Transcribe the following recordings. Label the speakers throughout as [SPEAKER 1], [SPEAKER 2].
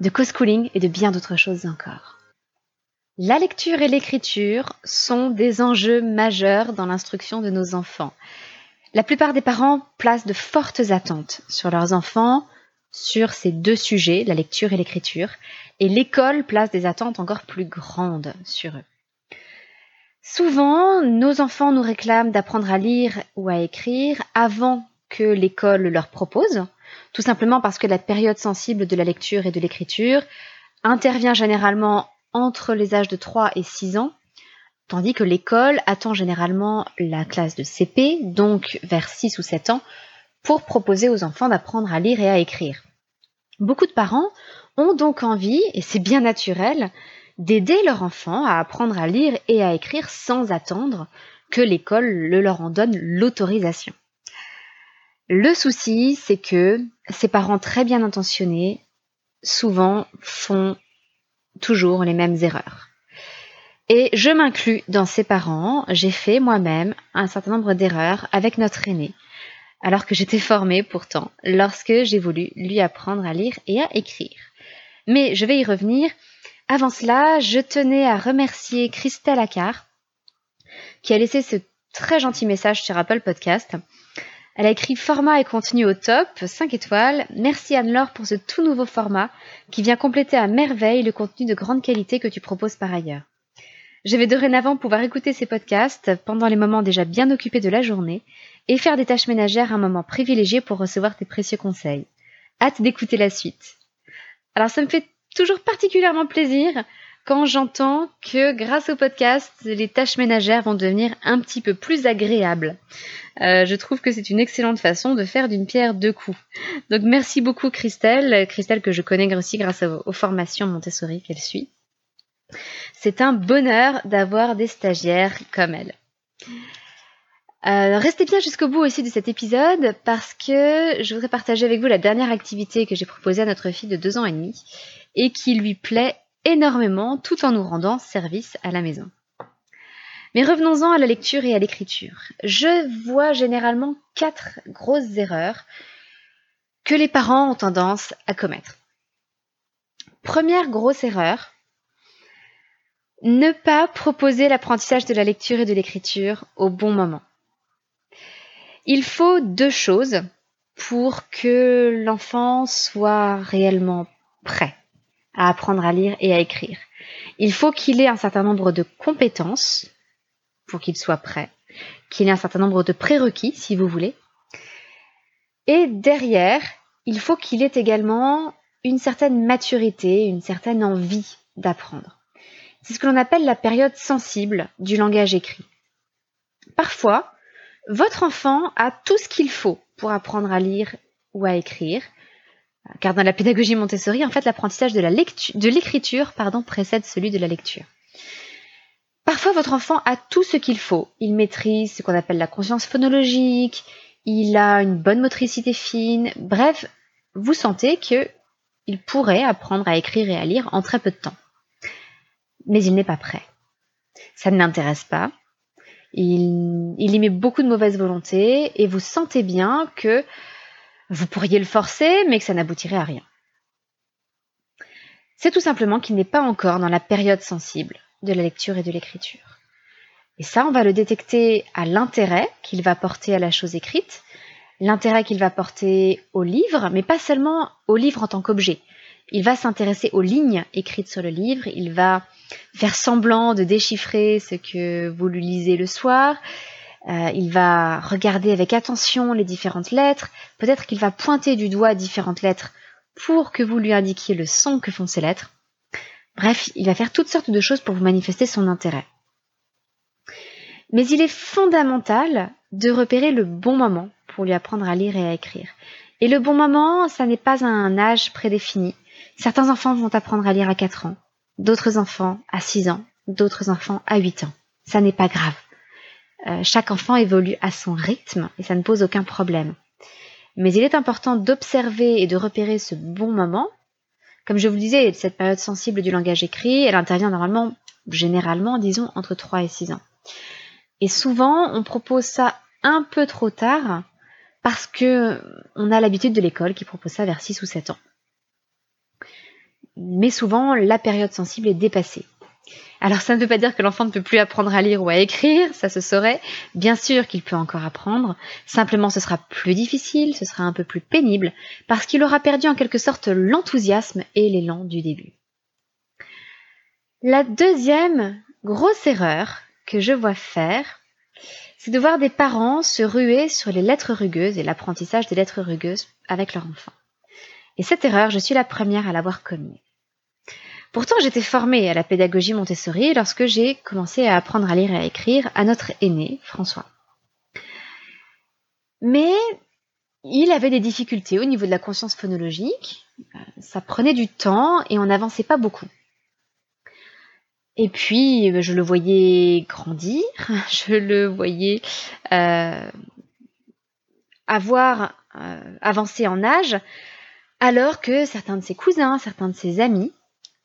[SPEAKER 1] de co-schooling et de bien d'autres choses encore. La lecture et l'écriture sont des enjeux majeurs dans l'instruction de nos enfants. La plupart des parents placent de fortes attentes sur leurs enfants sur ces deux sujets, la lecture et l'écriture, et l'école place des attentes encore plus grandes sur eux. Souvent, nos enfants nous réclament d'apprendre à lire ou à écrire avant que l'école leur propose, tout simplement parce que la période sensible de la lecture et de l'écriture intervient généralement entre les âges de 3 et 6 ans, tandis que l'école attend généralement la classe de CP, donc vers 6 ou 7 ans, pour proposer aux enfants d'apprendre à lire et à écrire. Beaucoup de parents ont donc envie, et c'est bien naturel, d'aider leur enfant à apprendre à lire et à écrire sans attendre que l'école le leur en donne l'autorisation. Le souci, c'est que ces parents très bien intentionnés, souvent, font toujours les mêmes erreurs. Et je m'inclus dans ces parents. J'ai fait moi-même un certain nombre d'erreurs avec notre aîné, alors que j'étais formée pourtant, lorsque j'ai voulu lui apprendre à lire et à écrire. Mais je vais y revenir. Avant cela, je tenais à remercier Christelle Accard, qui a laissé ce très gentil message sur Apple Podcast elle a écrit format et contenu au top, 5 étoiles. Merci Anne-Laure pour ce tout nouveau format qui vient compléter à merveille le contenu de grande qualité que tu proposes par ailleurs. Je vais dorénavant pouvoir écouter ces podcasts pendant les moments déjà bien occupés de la journée et faire des tâches ménagères un moment privilégié pour recevoir tes précieux conseils. Hâte d'écouter la suite. Alors ça me fait toujours particulièrement plaisir quand j'entends que grâce au podcast, les tâches ménagères vont devenir un petit peu plus agréables. Euh, je trouve que c'est une excellente façon de faire d'une pierre deux coups. Donc merci beaucoup Christelle, Christelle que je connais aussi grâce aux, formations Montessori qu'elle suit. C'est un bonheur d'avoir des stagiaires comme elle. Euh, restez bien jusqu'au bout aussi de cet épisode parce que je voudrais partager avec vous la dernière activité que j'ai proposée à notre fille de deux ans et demi et qui lui plaît énormément tout en nous rendant service à la maison. Mais revenons-en à la lecture et à l'écriture. Je vois généralement quatre grosses erreurs que les parents ont tendance à commettre. Première grosse erreur, ne pas proposer l'apprentissage de la lecture et de l'écriture au bon moment. Il faut deux choses pour que l'enfant soit réellement prêt à apprendre à lire et à écrire. Il faut qu'il ait un certain nombre de compétences pour qu'il soit prêt, qu'il ait un certain nombre de prérequis, si vous voulez. Et derrière, il faut qu'il ait également une certaine maturité, une certaine envie d'apprendre. C'est ce que l'on appelle la période sensible du langage écrit. Parfois, votre enfant a tout ce qu'il faut pour apprendre à lire ou à écrire, car dans la pédagogie Montessori, en fait, l'apprentissage de l'écriture précède celui de la lecture. Parfois, votre enfant a tout ce qu'il faut. Il maîtrise ce qu'on appelle la conscience phonologique, il a une bonne motricité fine, bref, vous sentez que il pourrait apprendre à écrire et à lire en très peu de temps. Mais il n'est pas prêt. Ça ne l'intéresse pas. Il, il y met beaucoup de mauvaise volonté et vous sentez bien que vous pourriez le forcer, mais que ça n'aboutirait à rien. C'est tout simplement qu'il n'est pas encore dans la période sensible de la lecture et de l'écriture. Et ça, on va le détecter à l'intérêt qu'il va porter à la chose écrite, l'intérêt qu'il va porter au livre, mais pas seulement au livre en tant qu'objet. Il va s'intéresser aux lignes écrites sur le livre, il va faire semblant de déchiffrer ce que vous lui lisez le soir, euh, il va regarder avec attention les différentes lettres, peut-être qu'il va pointer du doigt différentes lettres pour que vous lui indiquiez le son que font ces lettres. Bref, il va faire toutes sortes de choses pour vous manifester son intérêt. Mais il est fondamental de repérer le bon moment pour lui apprendre à lire et à écrire. Et le bon moment, ça n'est pas un âge prédéfini. Certains enfants vont apprendre à lire à 4 ans, d'autres enfants à 6 ans, d'autres enfants à 8 ans. Ça n'est pas grave. Euh, chaque enfant évolue à son rythme et ça ne pose aucun problème. Mais il est important d'observer et de repérer ce bon moment. Comme je vous disais, cette période sensible du langage écrit, elle intervient normalement, généralement, disons, entre 3 et 6 ans. Et souvent, on propose ça un peu trop tard parce que on a l'habitude de l'école qui propose ça vers 6 ou 7 ans. Mais souvent, la période sensible est dépassée. Alors ça ne veut pas dire que l'enfant ne peut plus apprendre à lire ou à écrire, ça se saurait. Bien sûr qu'il peut encore apprendre, simplement ce sera plus difficile, ce sera un peu plus pénible, parce qu'il aura perdu en quelque sorte l'enthousiasme et l'élan du début. La deuxième grosse erreur que je vois faire, c'est de voir des parents se ruer sur les lettres rugueuses et l'apprentissage des lettres rugueuses avec leur enfant. Et cette erreur, je suis la première à l'avoir commise. Pourtant, j'étais formée à la pédagogie Montessori lorsque j'ai commencé à apprendre à lire et à écrire à notre aîné, François. Mais il avait des difficultés au niveau de la conscience phonologique. Ça prenait du temps et on n'avançait pas beaucoup. Et puis, je le voyais grandir, je le voyais euh, avoir euh, avancé en âge, alors que certains de ses cousins, certains de ses amis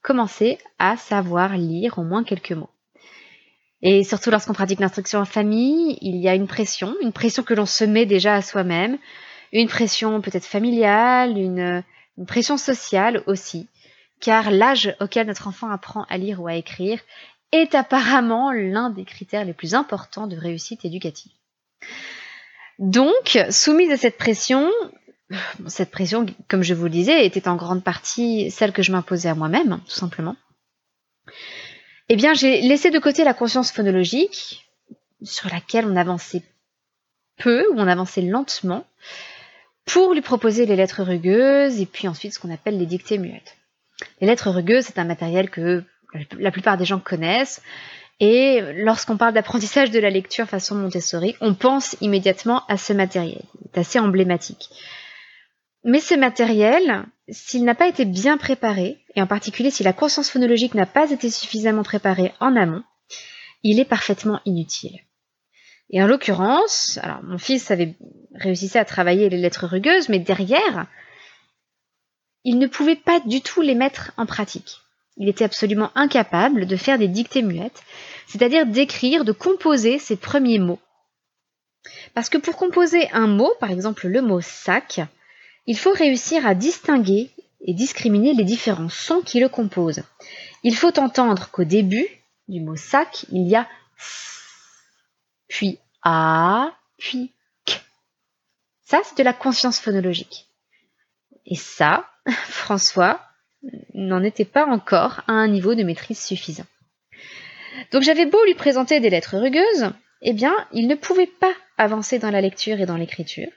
[SPEAKER 1] commencer à savoir lire au moins quelques mots. Et surtout lorsqu'on pratique l'instruction en famille, il y a une pression, une pression que l'on se met déjà à soi-même, une pression peut-être familiale, une, pression sociale aussi, car l'âge auquel notre enfant apprend à lire ou à écrire est apparemment l'un des critères les plus importants de réussite éducative. Donc, soumise à cette pression, cette pression, comme je vous le disais, était en grande partie celle que je m'imposais à moi-même, tout simplement. Eh bien, j'ai laissé de côté la conscience phonologique, sur laquelle on avançait peu, ou on avançait lentement, pour lui proposer les lettres rugueuses et puis ensuite ce qu'on appelle les dictées muettes. Les lettres rugueuses, c'est un matériel que la plupart des gens connaissent. Et lorsqu'on parle d'apprentissage de la lecture façon Montessori, on pense immédiatement à ce matériel. C'est assez emblématique. Mais ce matériel, s'il n'a pas été bien préparé, et en particulier si la conscience phonologique n'a pas été suffisamment préparée en amont, il est parfaitement inutile. Et en l'occurrence, alors mon fils avait réussi à travailler les lettres rugueuses, mais derrière, il ne pouvait pas du tout les mettre en pratique. Il était absolument incapable de faire des dictées muettes, c'est-à-dire d'écrire, de composer ses premiers mots. Parce que pour composer un mot, par exemple le mot sac, il faut réussir à distinguer et discriminer les différents sons qui le composent. Il faut entendre qu'au début du mot sac, il y a s, puis a, puis k. Ça, c'est de la conscience phonologique. Et ça, François n'en était pas encore à un niveau de maîtrise suffisant. Donc j'avais beau lui présenter des lettres rugueuses, eh bien, il ne pouvait pas avancer dans la lecture et dans l'écriture.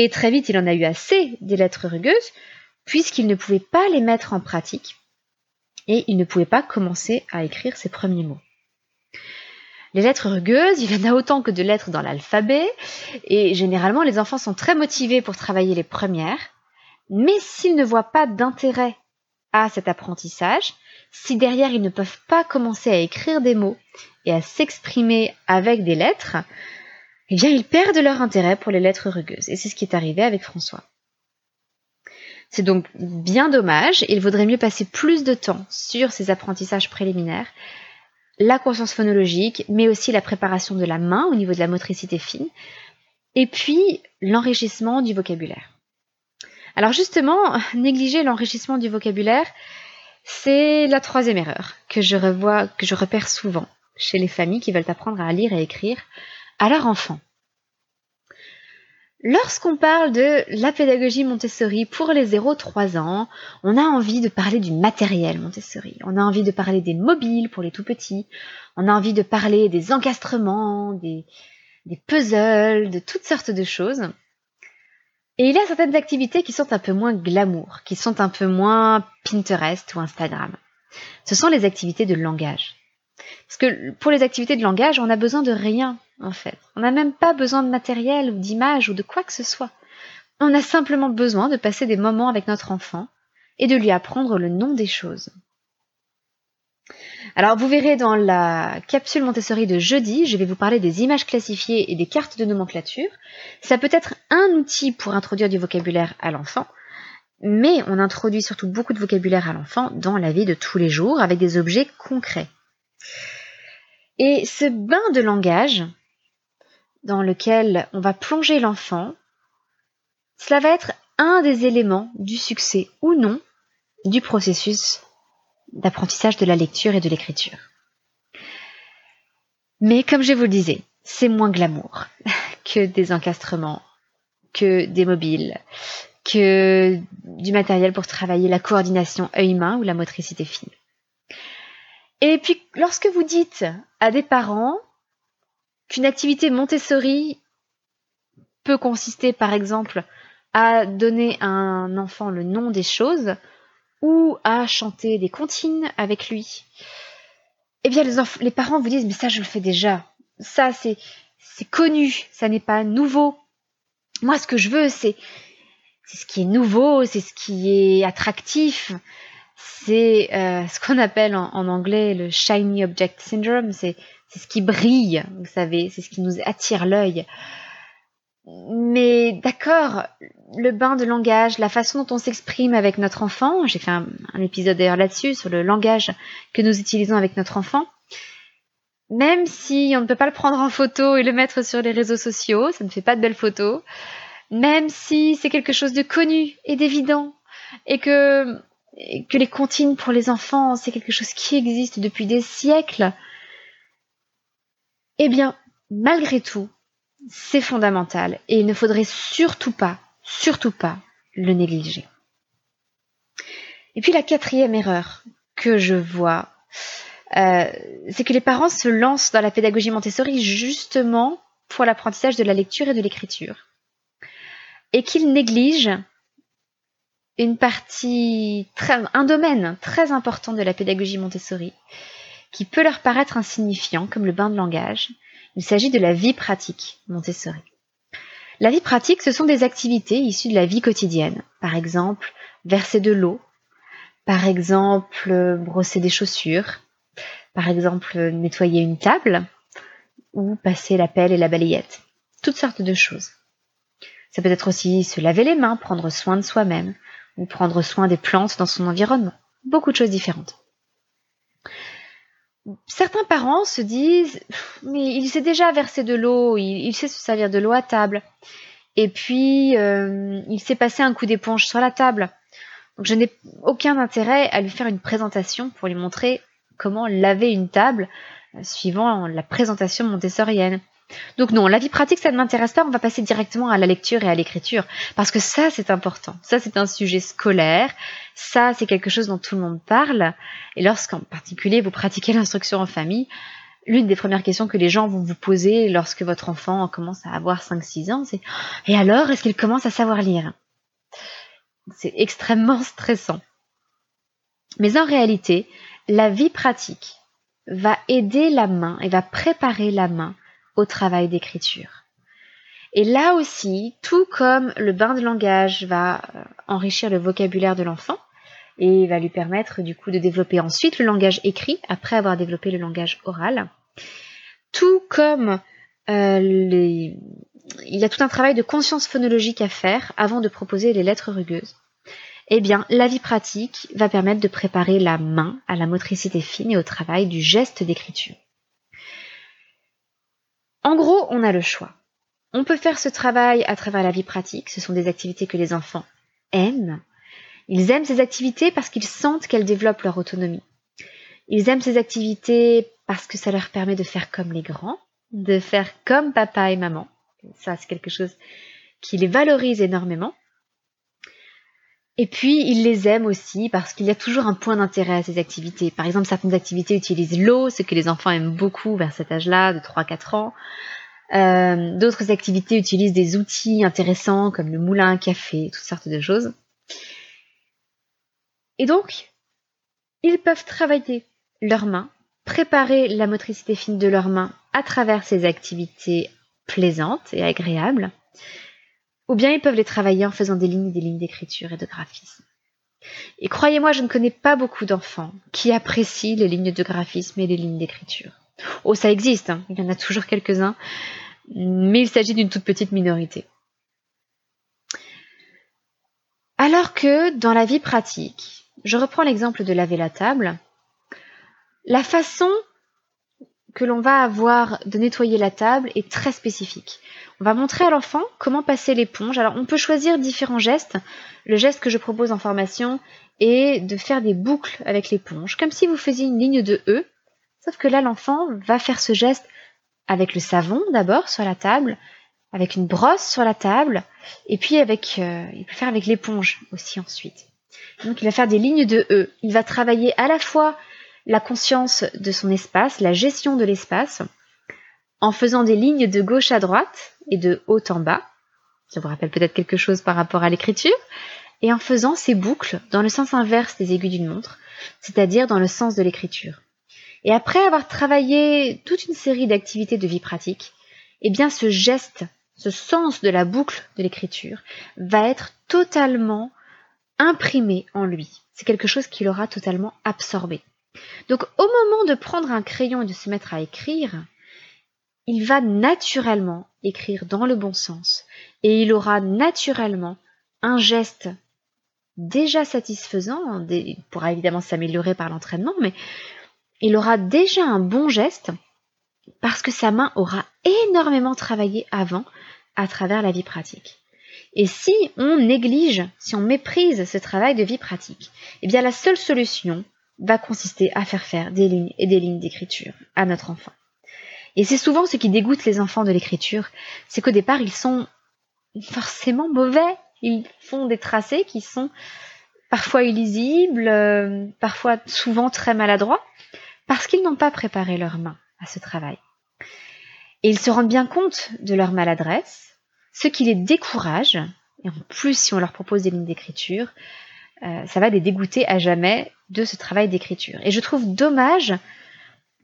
[SPEAKER 1] Et très vite, il en a eu assez des lettres rugueuses, puisqu'il ne pouvait pas les mettre en pratique, et il ne pouvait pas commencer à écrire ses premiers mots. Les lettres rugueuses, il y en a autant que de lettres dans l'alphabet, et généralement les enfants sont très motivés pour travailler les premières, mais s'ils ne voient pas d'intérêt à cet apprentissage, si derrière ils ne peuvent pas commencer à écrire des mots et à s'exprimer avec des lettres, eh bien, ils perdent leur intérêt pour les lettres rugueuses. Et c'est ce qui est arrivé avec François. C'est donc bien dommage. Il vaudrait mieux passer plus de temps sur ces apprentissages préliminaires, la conscience phonologique, mais aussi la préparation de la main au niveau de la motricité fine, et puis l'enrichissement du vocabulaire. Alors justement, négliger l'enrichissement du vocabulaire, c'est la troisième erreur que je revois, que je repère souvent chez les familles qui veulent apprendre à lire et écrire à leur enfant. Lorsqu'on parle de la pédagogie Montessori pour les 0-3 ans, on a envie de parler du matériel Montessori, on a envie de parler des mobiles pour les tout petits, on a envie de parler des encastrements, des, des puzzles, de toutes sortes de choses. Et il y a certaines activités qui sont un peu moins glamour, qui sont un peu moins Pinterest ou Instagram. Ce sont les activités de langage. Parce que pour les activités de langage, on n'a besoin de rien, en fait. On n'a même pas besoin de matériel ou d'image ou de quoi que ce soit. On a simplement besoin de passer des moments avec notre enfant et de lui apprendre le nom des choses. Alors vous verrez dans la capsule Montessori de jeudi, je vais vous parler des images classifiées et des cartes de nomenclature. Ça peut être un outil pour introduire du vocabulaire à l'enfant, mais on introduit surtout beaucoup de vocabulaire à l'enfant dans la vie de tous les jours avec des objets concrets. Et ce bain de langage dans lequel on va plonger l'enfant, cela va être un des éléments du succès ou non du processus d'apprentissage de la lecture et de l'écriture. Mais comme je vous le disais, c'est moins glamour que des encastrements, que des mobiles, que du matériel pour travailler la coordination œil-main ou la motricité fine. Et puis, lorsque vous dites à des parents qu'une activité Montessori peut consister, par exemple, à donner à un enfant le nom des choses, ou à chanter des comptines avec lui, eh bien les, parents vous disent mais ça je le fais déjà, ça c'est connu, ça n'est pas nouveau. Moi ce que je veux c'est ce qui est nouveau, c'est ce qui est attractif, c'est euh, ce qu'on appelle en, en, anglais le shiny object syndrome, c'est ce qui brille, vous savez, c'est ce qui nous attire l'œil. Mais d'accord, le bain de langage, la façon dont on s'exprime avec notre enfant, j'ai fait un, épisode d'ailleurs là-dessus, sur le langage que nous utilisons avec notre enfant, même si on ne peut pas le prendre en photo et le mettre sur les réseaux sociaux, ça ne fait pas de belles photos, même si c'est quelque chose de connu et d'évident, et que, que les comptines pour les enfants, c'est quelque chose qui existe depuis des siècles, eh bien, malgré tout, c'est fondamental et il ne faudrait surtout pas, surtout pas le négliger. Et puis la quatrième erreur que je vois, euh, c'est que les parents se lancent dans la pédagogie Montessori justement pour l'apprentissage de la lecture et de l'écriture. Et qu'ils négligent une partie, un domaine très important de la pédagogie Montessori, qui peut leur paraître insignifiant, comme le bain de langage, il s'agit de la vie pratique Montessori. La vie pratique, ce sont des activités issues de la vie quotidienne. Par exemple, verser de l'eau. Par exemple, brosser des chaussures. Par exemple, nettoyer une table. Ou passer la pelle et la balayette. Toutes sortes de choses. Ça peut être aussi se laver les mains, prendre soin de soi-même, ou prendre soin des plantes dans son environnement. Beaucoup de choses différentes certains parents se disent mais il sait déjà verser de l'eau, il, sait se servir de l'eau à table. Et puis euh, il sait passer un coup d'éponge sur la table. Donc je n'ai aucun intérêt à lui faire une présentation pour lui montrer comment laver une table euh, suivant la présentation montessorienne. Donc non, la vie pratique, ça ne m'intéresse pas, on va passer directement à la lecture et à l'écriture, parce que ça, c'est important. Ça, c'est un sujet scolaire, ça, c'est quelque chose dont tout le monde parle, et lorsqu'en particulier vous pratiquez l'instruction en famille, l'une des premières questions que les gens vont vous poser lorsque votre enfant commence à avoir 5-6 ans, c'est « Et alors, est-ce qu'il commence à savoir lire ?» C'est extrêmement stressant. Mais en réalité, la vie pratique va aider la main et va préparer la main au travail d'écriture. Et là aussi, tout comme le bain de langage va euh, enrichir le vocabulaire de l'enfant et va lui permettre du coup de développer ensuite le langage écrit après avoir développé le langage oral, tout comme euh, il y a tout un travail de conscience phonologique à faire avant de proposer les lettres rugueuses. Eh bien, la vie pratique va permettre de préparer la main à la motricité fine et au travail du geste d'écriture. En gros, on a le choix. On peut faire ce travail à travers la vie pratique, ce sont des activités que les enfants aiment. Ils aiment ces activités parce qu'ils sentent qu'elles développent leur autonomie. Ils aiment ces activités parce que ça leur permet de faire comme les grands, de faire comme papa et maman. Ça, c'est quelque chose qui les valorise énormément. Et puis, ils les aiment aussi parce qu'il y a toujours un point d'intérêt à ces activités. Par exemple, certaines activités utilisent l'eau, ce que les enfants aiment beaucoup vers cet âge-là, de 3-4 ans. Euh, d'autres activités utilisent des outils intéressants comme le moulin à café, toutes sortes de choses. Et donc, ils peuvent travailler leurs mains, préparer la motricité fine de leurs mains à travers ces activités plaisantes et agréables, ou bien ils peuvent les travailler en faisant des lignes et des lignes d'écriture et de graphisme. Et croyez-moi, je ne connais pas beaucoup d'enfants qui apprécient les lignes de graphisme et les lignes d'écriture. Oh, ça existe, hein. il y en a toujours quelques-uns, mais il s'agit d'une toute petite minorité. Alors que dans la vie pratique, je reprends l'exemple de laver la table, la façon que l'on va avoir de nettoyer la table est très spécifique. On va montrer à l'enfant comment passer l'éponge. Alors on peut choisir différents gestes. Le geste que je propose en formation est de faire des boucles avec l'éponge, comme si vous faisiez une ligne de E. Sauf que là l'enfant va faire ce geste avec le savon d'abord sur la table, avec une brosse sur la table, et puis avec, euh, il peut faire avec l'éponge aussi ensuite. Donc il va faire des lignes de E. Il va travailler à la fois la conscience de son espace, la gestion de l'espace, en faisant des lignes de gauche à droite et de haut en bas. Ça vous rappelle peut-être quelque chose par rapport à l'écriture. Et en faisant ces boucles dans le sens inverse des aiguilles d'une montre, c'est-à-dire dans le sens de l'écriture. Et après avoir travaillé toute une série d'activités de vie pratique, eh bien ce geste, ce sens de la boucle de l'écriture va être totalement imprimé en lui. C'est quelque chose qu'il aura totalement absorbé. Donc au moment de prendre un crayon et de se mettre à écrire, il va naturellement écrire dans le bon sens et il aura naturellement un geste déjà satisfaisant, il pourra évidemment s'améliorer par l'entraînement, mais il aura déjà un bon geste parce que sa main aura énormément travaillé avant à travers la vie pratique. Et si on néglige, si on méprise ce travail de vie pratique, eh bien la seule solution, va consister à faire faire des lignes et des lignes d'écriture à notre enfant. Et c'est souvent ce qui dégoûte les enfants de l'écriture, c'est qu'au départ, ils sont forcément mauvais. Ils font des tracés qui sont parfois illisibles, euh, parfois souvent très maladroits, parce qu'ils n'ont pas préparé leurs mains à ce travail. Et ils se rendent bien compte de leur maladresse, ce qui les décourage, et en plus si on leur propose des lignes d'écriture, euh, ça va les dégoûter à jamais de ce travail d'écriture. Et je trouve dommage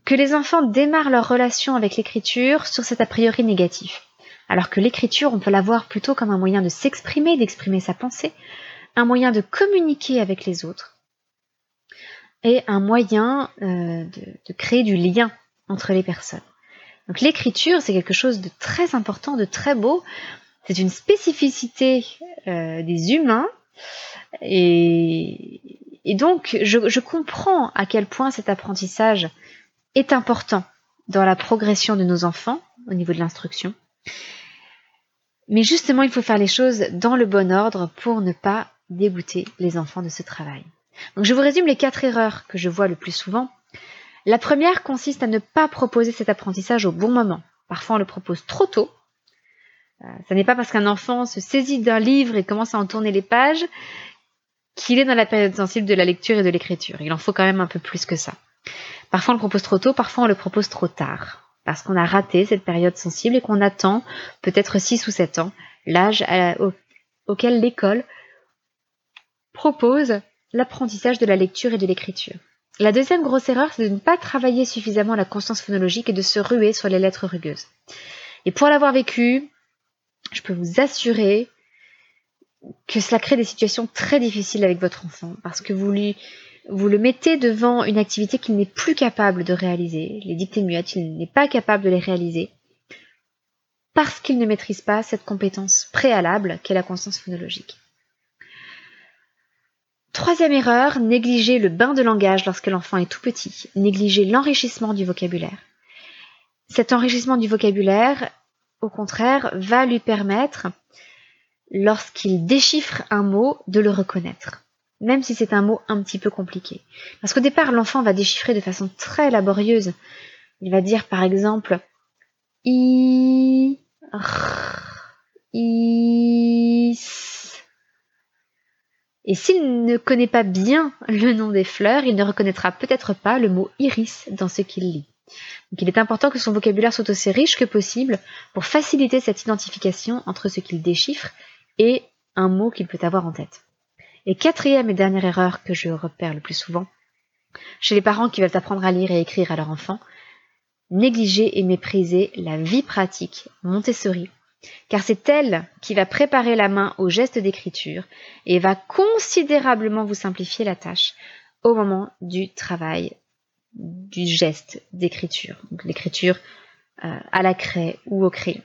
[SPEAKER 1] que les enfants démarrent leur relation avec l'écriture sur cet a priori négatif. Alors que l'écriture, on peut la voir plutôt comme un moyen de s'exprimer, d'exprimer sa pensée, un moyen de communiquer avec les autres, et un moyen euh, de, créer du lien entre les personnes. Donc l'écriture, c'est quelque chose de très important, de très beau. C'est une spécificité euh, des humains et, donc, je, comprends à quel point cet apprentissage est important dans la progression de nos enfants au niveau de l'instruction. Mais justement, il faut faire les choses dans le bon ordre pour ne pas dégoûter les enfants de ce travail. Donc, je vous résume les quatre erreurs que je vois le plus souvent. La première consiste à ne pas proposer cet apprentissage au bon moment. Parfois, on le propose trop tôt. Euh, ce n'est pas parce qu'un enfant se saisit d'un livre et commence à en tourner les pages qu'il est dans la période sensible de la lecture et de l'écriture. Il en faut quand même un peu plus que ça. Parfois on le propose trop tôt, parfois on le propose trop tard, parce qu'on a raté cette période sensible et qu'on attend peut-être 6 ou 7 ans, l'âge auquel l'école propose l'apprentissage de la lecture et de l'écriture. La deuxième grosse erreur, c'est de ne pas travailler suffisamment la conscience phonologique et de se ruer sur les lettres rugueuses. Et pour l'avoir vécu, je peux vous assurer que cela crée des situations très difficiles avec votre enfant parce que vous lui vous le mettez devant une activité qu'il n'est plus capable de réaliser. Les dictées muettes, il n'est pas capable de les réaliser parce qu'il ne maîtrise pas cette compétence préalable qu'est la conscience phonologique. Troisième erreur, négliger le bain de langage lorsque l'enfant est tout petit, négliger l'enrichissement du vocabulaire. Cet enrichissement du vocabulaire, au contraire, va lui permettre lorsqu'il déchiffre un mot, de le reconnaître, même si c'est un mot un petit peu compliqué. Parce qu'au départ, l'enfant va déchiffrer de façon très laborieuse. Il va dire par exemple I. Et s'il ne connaît pas bien le nom des fleurs, il ne reconnaîtra peut-être pas le mot iris dans ce qu'il lit. Donc il est important que son vocabulaire soit aussi riche que possible pour faciliter cette identification entre ce qu'il déchiffre et un mot qu'il peut avoir en tête. Et quatrième et dernière erreur que je repère le plus souvent, chez les parents qui veulent apprendre à lire et écrire à leur enfant, négliger et mépriser la vie pratique Montessori car c'est elle qui va préparer la main au geste d'écriture et va considérablement vous simplifier la tâche au moment du travail du geste d'écriture, l'écriture euh, à la craie ou au crayon.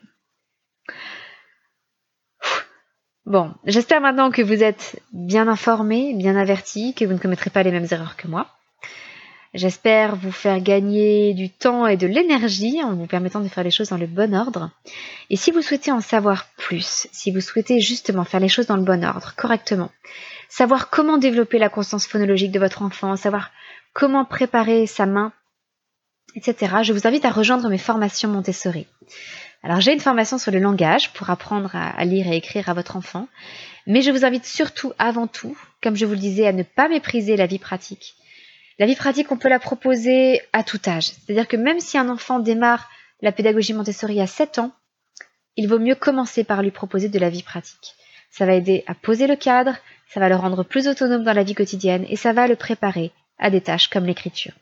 [SPEAKER 1] Bon, j'espère maintenant que vous êtes bien informés, bien avertis, que vous ne commettrez pas les mêmes erreurs que moi. J'espère vous faire gagner du temps et de l'énergie en vous permettant de faire les choses dans le bon ordre. Et si vous souhaitez en savoir plus, si vous souhaitez justement faire les choses dans le bon ordre, correctement, savoir comment développer la constance phonologique de votre enfant, savoir comment préparer sa main, etc., je vous invite à rejoindre mes formations Montessori. Alors j'ai une formation sur le langage pour apprendre à, lire et écrire à votre enfant, mais je vous invite surtout, avant tout, comme je vous le disais, à ne pas mépriser la vie pratique la vie pratique, on peut la proposer à tout âge. C'est-à-dire que même si un enfant démarre la pédagogie Montessori à 7 ans, il vaut mieux commencer par lui proposer de la vie pratique. Ça va aider à poser le cadre, ça va le rendre plus autonome dans la vie quotidienne et ça va le préparer à des tâches comme l'écriture.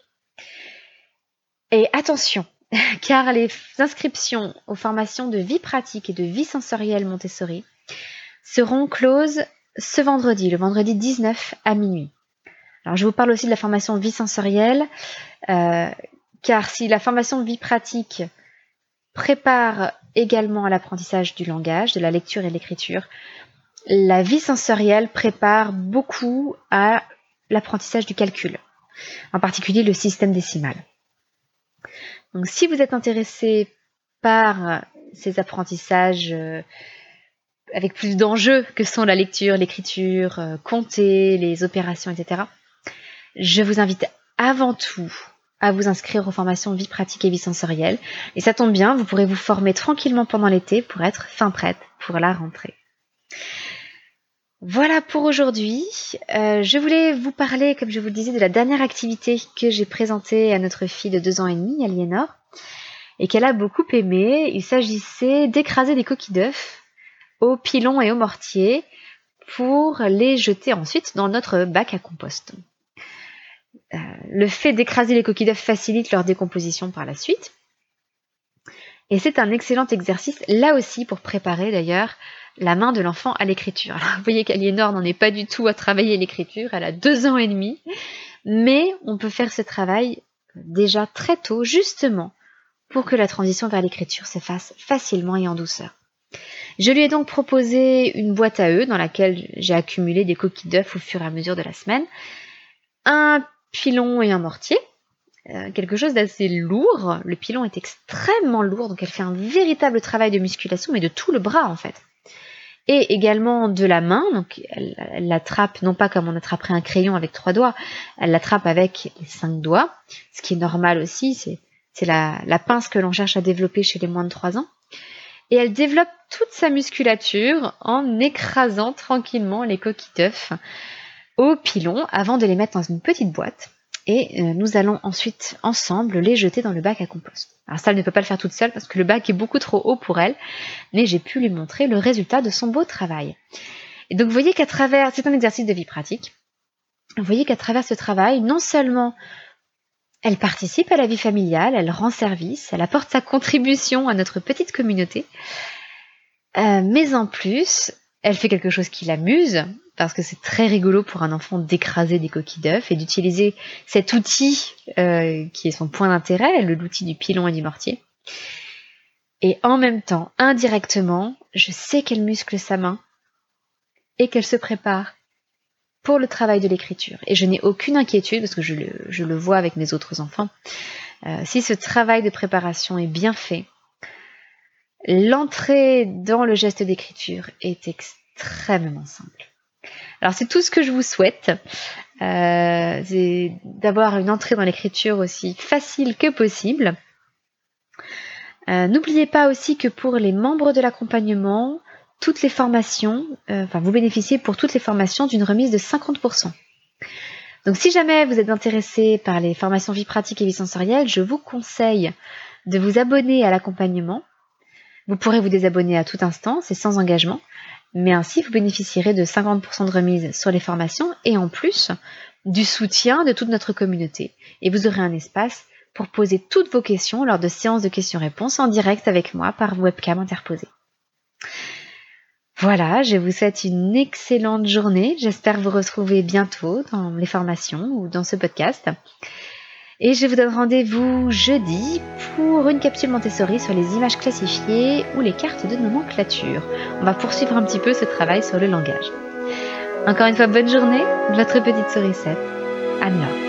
[SPEAKER 1] Et attention, car les inscriptions aux formations de vie pratique et de vie sensorielle Montessori seront closes ce vendredi, le vendredi 19 à minuit. Alors, je vous parle aussi de la formation vie sensorielle, euh, car si la formation vie pratique prépare également à l'apprentissage du langage, de la lecture et de l'écriture, la vie sensorielle prépare beaucoup à l'apprentissage du calcul, en particulier le système décimal. Donc si vous êtes intéressé par ces apprentissages euh, avec plus d'enjeux que sont la lecture, l'écriture, euh, compter, les opérations, etc., je vous invite avant tout à vous inscrire aux formations vie pratique et vie sensorielle. Et ça tombe bien, vous pourrez vous former tranquillement pendant l'été pour être fin prête pour la rentrée. Voilà pour aujourd'hui. Euh, je voulais vous parler, comme je vous le disais, de la dernière activité que j'ai présentée à notre fille de deux ans et demi, Aliénor, et qu'elle a beaucoup aimé. Il s'agissait d'écraser des coquilles d'œufs au pilon et au mortier pour les jeter ensuite dans notre bac à compost. Euh, le fait d'écraser les coquilles d'œufs facilite leur décomposition par la suite. Et c'est un excellent exercice, là aussi, pour préparer d'ailleurs la main de l'enfant à l'écriture. vous voyez qu'Aliénor n'en est pas du tout à travailler l'écriture, elle a deux ans et demi, mais on peut faire ce travail déjà très tôt, justement, pour que la transition vers l'écriture se fasse facilement et en douceur. Je lui ai donc proposé une boîte à œufs dans laquelle j'ai accumulé des coquilles d'œufs au fur et à mesure de la semaine, un pilon et un mortier. Euh, quelque chose d'assez lourd. Le pilon est extrêmement lourd, donc elle fait un véritable travail de musculation, mais de tout le bras en fait. Et également de la main, donc elle, l'attrape non pas comme on attraperait un crayon avec trois doigts, elle l'attrape avec les cinq doigts, ce qui est normal aussi, c'est, la, la pince que l'on cherche à développer chez les moins de trois ans. Et elle développe toute sa musculature en écrasant tranquillement les coquilles d'œufs au pilon avant de les mettre dans une petite boîte. Et euh, nous allons ensuite ensemble les jeter dans le bac à compost. Alors ça, elle ne peut pas le faire toute seule parce que le bac est beaucoup trop haut pour elle, mais j'ai pu lui montrer le résultat de son beau travail. Et donc vous voyez qu'à travers, c'est un exercice de vie pratique, vous voyez qu'à travers ce travail, non seulement elle participe à la vie familiale, elle rend service, elle apporte sa contribution à notre petite communauté, euh, mais en plus, elle fait quelque chose qui l'amuse, parce que c'est très rigolo pour un enfant d'écraser des coquilles d'œufs et d'utiliser cet outil euh, qui est son point d'intérêt, l'outil du pilon et du mortier. Et en même temps, indirectement, je sais qu'elle muscle sa main et qu'elle se prépare pour le travail de l'écriture. Et je n'ai aucune inquiétude, parce que je le, vois avec mes autres enfants, euh, si ce travail de préparation est bien fait, l'entrée dans le geste d'écriture est extrêmement simple. Alors c'est tout ce que je vous souhaite, euh, c'est d'avoir une entrée dans l'écriture aussi facile que possible. Euh, n'oubliez pas aussi que pour les membres de l'accompagnement, toutes les formations, euh, enfin vous bénéficiez pour toutes les formations d'une remise de 50%. Donc si jamais vous êtes intéressé par les formations vie pratique et vie sensorielle, je vous conseille de vous abonner à l'accompagnement. Vous pourrez vous désabonner à tout instant, c'est sans engagement mais ainsi vous bénéficierez de 50% de remise sur les formations et en plus du soutien de toute notre communauté. Et vous aurez un espace pour poser toutes vos questions lors de séances de questions-réponses en direct avec moi par webcam interposée. Voilà, je vous souhaite une excellente journée. J'espère vous retrouver bientôt dans les formations ou dans ce podcast. Et je vous donne rendez-vous jeudi pour une capsule Montessori sur les images classifiées ou les cartes de nomenclature. On va poursuivre un petit peu ce travail sur le langage. Encore une fois, bonne journée, votre petite sourisette, Anne-Laure.